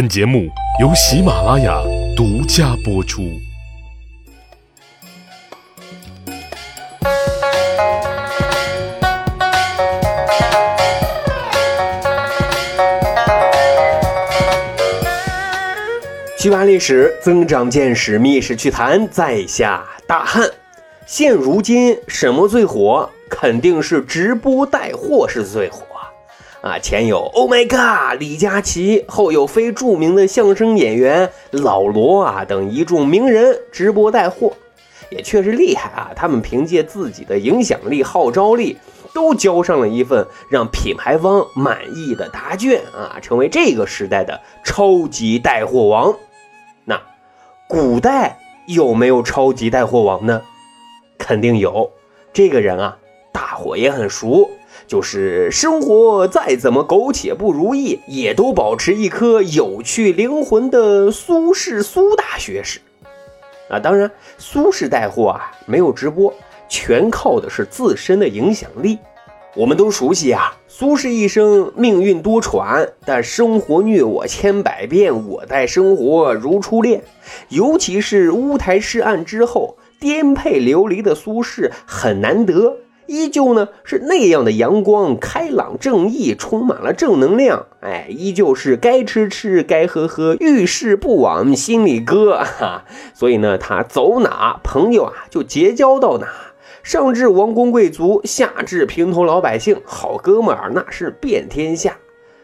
本节目由喜马拉雅独家播出。趣扒历史，增长见识，密室趣谈，在下大汉。现如今什么最火？肯定是直播带货是最火啊！前有 Oh my God 李佳琦，后有非著名的相声演员老罗啊等一众名人直播带货，也确实厉害啊！他们凭借自己的影响力、号召力，都交上了一份让品牌方满意的答卷啊，成为这个时代的超级带货王。那古代有没有超级带货王呢？肯定有。这个人啊，大伙也很熟，就是生活再怎么苟且不如意，也都保持一颗有趣灵魂的苏轼苏大学士。啊，当然，苏轼带货啊，没有直播，全靠的是自身的影响力。我们都熟悉啊，苏轼一生命运多舛，但生活虐我千百遍，我待生活如初恋。尤其是乌台诗案之后，颠沛流离的苏轼很难得，依旧呢是那样的阳光开朗正义，充满了正能量。哎，依旧是该吃吃，该喝喝，遇事不往心里搁。哈，所以呢，他走哪朋友啊就结交到哪。上至王公贵族，下至平头老百姓，好哥们儿那是遍天下。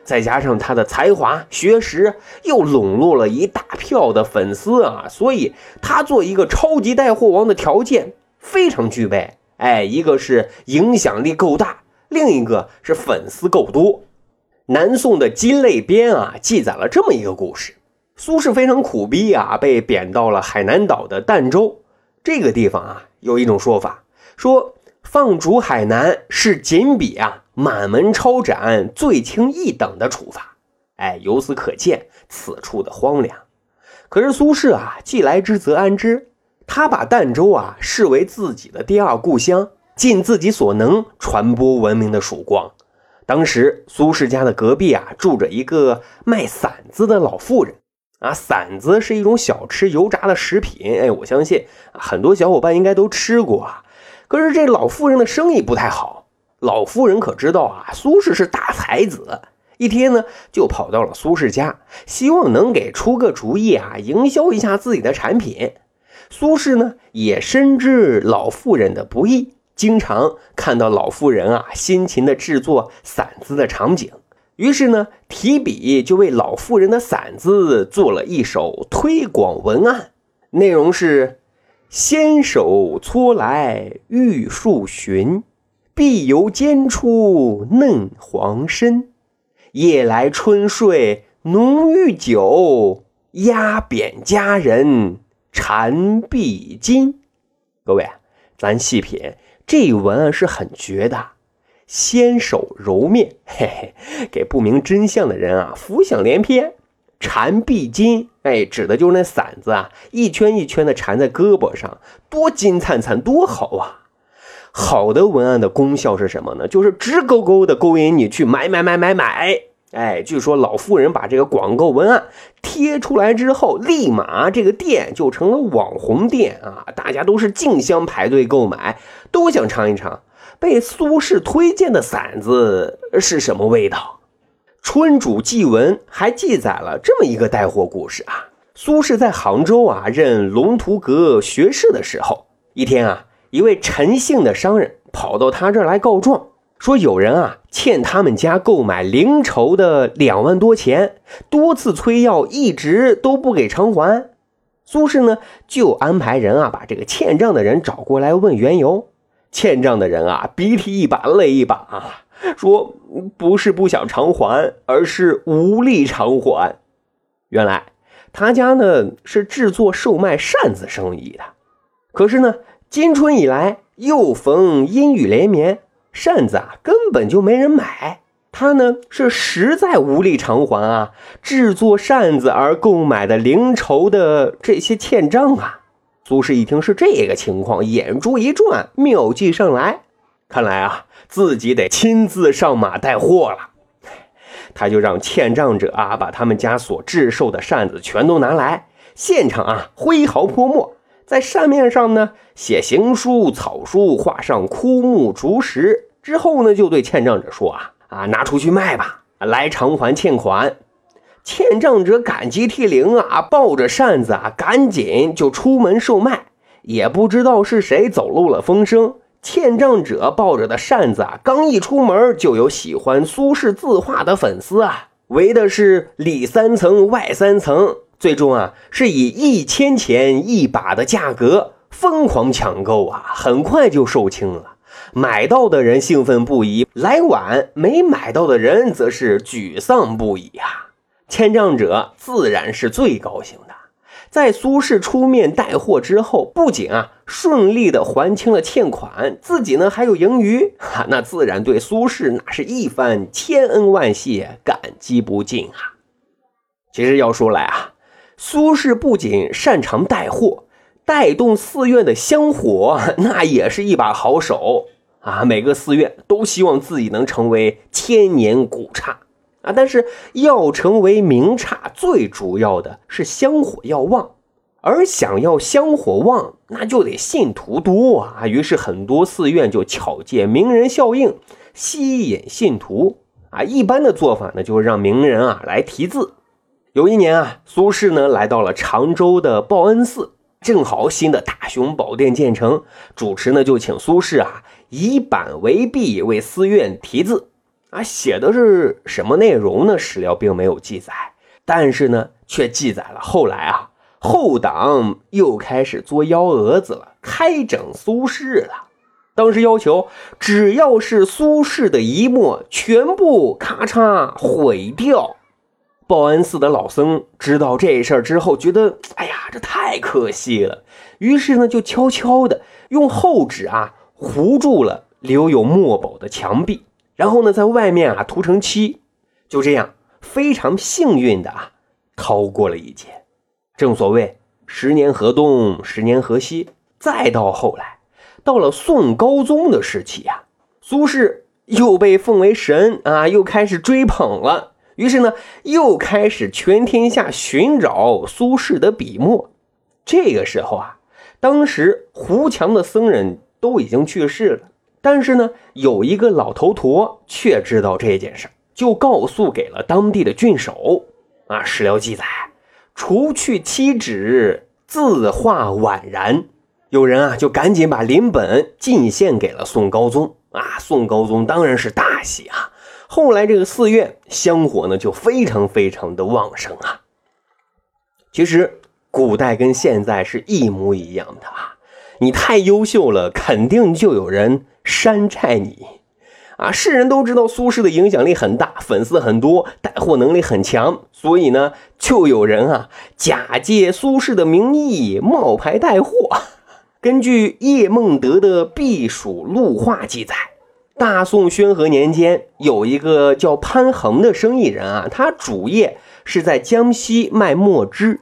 再加上他的才华、学识，又笼络了一大票的粉丝啊，所以他做一个超级带货王的条件非常具备。哎，一个是影响力够大，另一个是粉丝够多。南宋的《金类编》啊，记载了这么一个故事：苏轼非常苦逼啊，被贬到了海南岛的儋州这个地方啊，有一种说法。说放逐海南是仅比啊满门抄斩罪轻一等的处罚，哎，由此可见此处的荒凉。可是苏轼啊，既来之则安之，他把儋州啊视为自己的第二故乡，尽自己所能传播文明的曙光。当时苏轼家的隔壁啊住着一个卖馓子的老妇人啊，馓子是一种小吃油炸的食品，哎，我相信很多小伙伴应该都吃过啊。可是这老妇人的生意不太好，老妇人可知道啊，苏轼是大才子，一天呢就跑到了苏轼家，希望能给出个主意啊，营销一下自己的产品。苏轼呢也深知老妇人的不易，经常看到老妇人啊辛勤的制作馓子的场景，于是呢提笔就为老妇人的馓子做了一首推广文案，内容是。纤手搓来玉树寻，碧油煎出嫩黄身。夜来春睡浓郁酒，压扁佳人缠臂巾。各位，咱细品，这文案是很绝的。纤手揉面，嘿嘿，给不明真相的人啊，浮想联翩。缠臂巾，哎，指的就是那馓子啊，一圈一圈的缠在胳膊上，多金灿灿，多好啊！好的文案的功效是什么呢？就是直勾勾的勾引你去买买买买买。哎，据说老妇人把这个广告文案贴出来之后，立马这个店就成了网红店啊！大家都是竞相排队购买，都想尝一尝被苏轼推荐的馓子是什么味道。《春主祭文》还记载了这么一个带货故事啊。苏轼在杭州啊任龙图阁学士的时候，一天啊，一位陈姓的商人跑到他这儿来告状，说有人啊欠他们家购买灵绸的两万多钱，多次催要，一直都不给偿还。苏轼呢就安排人啊把这个欠账的人找过来问缘由。欠账的人啊鼻涕一把泪一把啊。说不是不想偿还，而是无力偿还。原来他家呢是制作售卖扇子生意的，可是呢今春以来又逢阴雨连绵，扇子啊根本就没人买。他呢是实在无力偿还啊，制作扇子而购买的零筹的这些欠账啊。苏轼一听是这个情况，眼珠一转，妙计上来。看来啊，自己得亲自上马带货了。他就让欠账者啊把他们家所制售的扇子全都拿来，现场啊挥毫泼墨，在扇面上呢写行书、草书，画上枯木、竹石，之后呢就对欠账者说啊啊拿出去卖吧，来偿还欠款。欠账者感激涕零啊，抱着扇子啊，赶紧就出门售卖。也不知道是谁走漏了风声，欠账者抱着的扇子啊，刚一出门，就有喜欢苏轼字画的粉丝啊，围的是里三层外三层，最终啊，是以一千钱一把的价格疯狂抢购啊，很快就售罄了。买到的人兴奋不已，来晚没买到的人则是沮丧不已啊。欠账者自然是最高兴的，在苏轼出面带货之后，不仅啊顺利的还清了欠款，自己呢还有盈余，哈，那自然对苏轼那是一番千恩万谢，感激不尽啊。其实要说来啊，苏轼不仅擅长带货，带动寺院的香火，那也是一把好手啊。每个寺院都希望自己能成为千年古刹。啊，但是要成为名刹，最主要的是香火要旺，而想要香火旺，那就得信徒多啊。于是很多寺院就巧借名人效应，吸引信徒啊。一般的做法呢，就是让名人啊来题字。有一年啊，苏轼呢来到了常州的报恩寺，正好新的大雄宝殿建成，主持呢就请苏轼啊以板为壁，为寺院题字。啊，写的是什么内容呢？史料并没有记载，但是呢，却记载了后来啊，后党又开始作幺蛾子了，开整苏轼了。当时要求，只要是苏轼的一墨，全部咔嚓毁掉。报恩寺的老僧知道这事儿之后，觉得哎呀，这太可惜了，于是呢，就悄悄的用厚纸啊糊住了留有墨宝的墙壁。然后呢，在外面啊涂成漆，就这样非常幸运的啊逃过了一劫。正所谓十年河东，十年河西。再到后来，到了宋高宗的时期啊，苏轼又被奉为神啊，又开始追捧了。于是呢，又开始全天下寻找苏轼的笔墨。这个时候啊，当时胡墙的僧人都已经去世了。但是呢，有一个老头陀却知道这件事就告诉给了当地的郡守。啊，史料记载，除去七纸，字画宛然。有人啊，就赶紧把临本进献给了宋高宗。啊，宋高宗当然是大喜啊。后来这个寺院香火呢，就非常非常的旺盛啊。其实古代跟现在是一模一样的啊。你太优秀了，肯定就有人。山寨你啊！世人都知道苏轼的影响力很大，粉丝很多，带货能力很强，所以呢，就有人啊假借苏轼的名义冒牌带货。根据叶梦得的《避暑录话》记载，大宋宣和年间，有一个叫潘衡的生意人啊，他主业是在江西卖墨汁。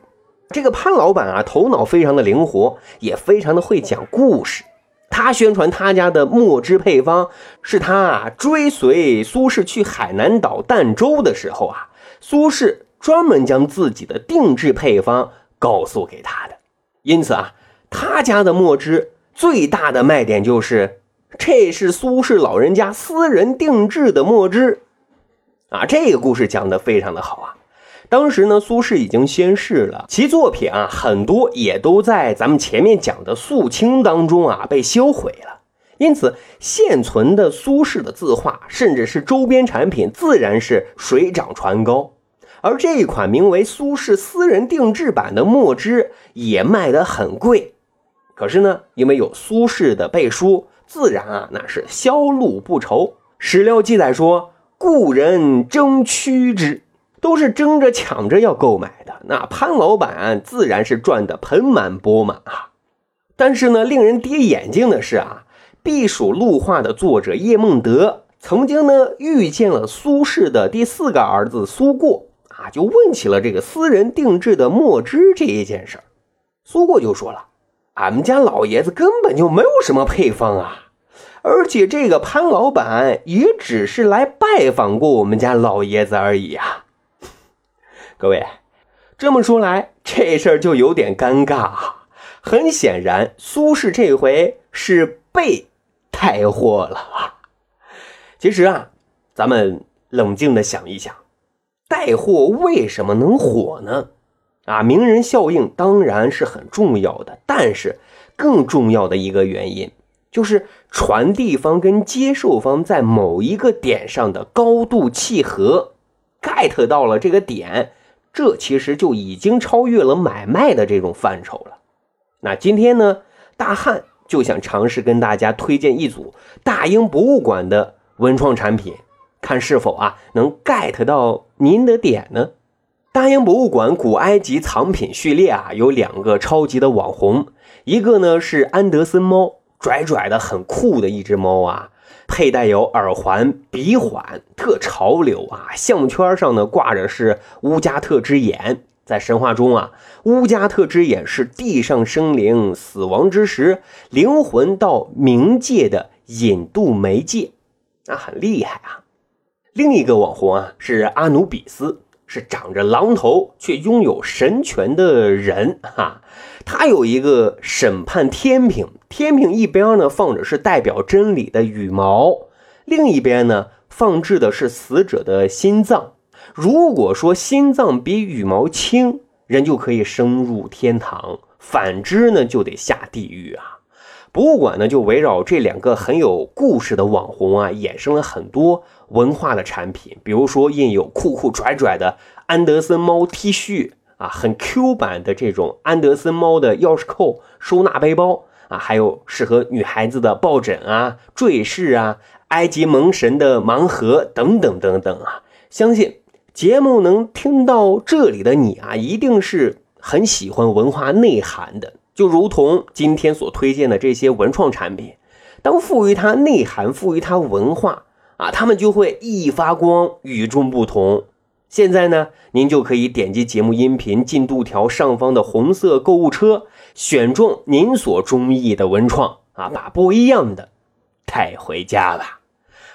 这个潘老板啊，头脑非常的灵活，也非常的会讲故事。他宣传他家的墨汁配方，是他啊追随苏轼去海南岛儋州的时候啊，苏轼专门将自己的定制配方告诉给他的。因此啊，他家的墨汁最大的卖点就是，这是苏轼老人家私人定制的墨汁啊。这个故事讲的非常的好啊。当时呢，苏轼已经仙逝了，其作品啊很多也都在咱们前面讲的肃清当中啊被销毁了。因此，现存的苏轼的字画，甚至是周边产品，自然是水涨船高。而这一款名为苏轼私人定制版的墨汁也卖得很贵。可是呢，因为有苏轼的背书，自然啊那是销路不愁。史料记载说，故人争趋之。都是争着抢着要购买的，那潘老板自然是赚得盆满钵满啊。但是呢，令人跌眼镜的是啊，避暑录画的作者叶梦得曾经呢遇见了苏轼的第四个儿子苏过啊，就问起了这个私人定制的墨汁这一件事苏过就说了：“俺们家老爷子根本就没有什么配方啊，而且这个潘老板也只是来拜访过我们家老爷子而已啊。各位，这么说来，这事儿就有点尴尬啊。很显然，苏轼这回是被带货了啊。其实啊，咱们冷静的想一想，带货为什么能火呢？啊，名人效应当然是很重要的，但是更重要的一个原因就是传递方跟接受方在某一个点上的高度契合，get 到了这个点，这其实就已经超越了买卖的这种范畴了。那今天呢，大汉就想尝试跟大家推荐一组大英博物馆的文创产品，看是否啊能 get 到您的点呢？大英博物馆古埃及藏品序列啊有两个超级的网红，一个呢是安德森猫，拽拽的很酷的一只猫啊，佩戴有耳环、鼻环，特潮流啊，项圈上呢挂着是乌加特之眼。在神话中啊，乌加特之眼是地上生灵死亡之时，灵魂到冥界的引渡媒介，那很厉害啊。另一个网红啊是阿努比斯，是长着狼头却拥有神权的人哈。他有一个审判天平，天平一边呢放着是代表真理的羽毛，另一边呢放置的是死者的心脏。如果说心脏比羽毛轻，人就可以升入天堂；反之呢，就得下地狱啊！博物馆呢，就围绕这两个很有故事的网红啊，衍生了很多文化的产品，比如说印有酷酷拽拽的安德森猫 T 恤啊，很 Q 版的这种安德森猫的钥匙扣收纳背包啊，还有适合女孩子的抱枕啊、坠饰啊、埃及萌神的盲盒等等等等啊，相信。节目能听到这里的你啊，一定是很喜欢文化内涵的，就如同今天所推荐的这些文创产品，当赋予它内涵、赋予它文化啊，他们就会熠熠发光、与众不同。现在呢，您就可以点击节目音频进度条上方的红色购物车，选中您所中意的文创啊，把不一样的带回家吧。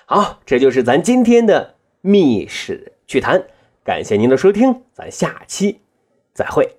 好，这就是咱今天的密室。趣谈，感谢您的收听，咱下期再会。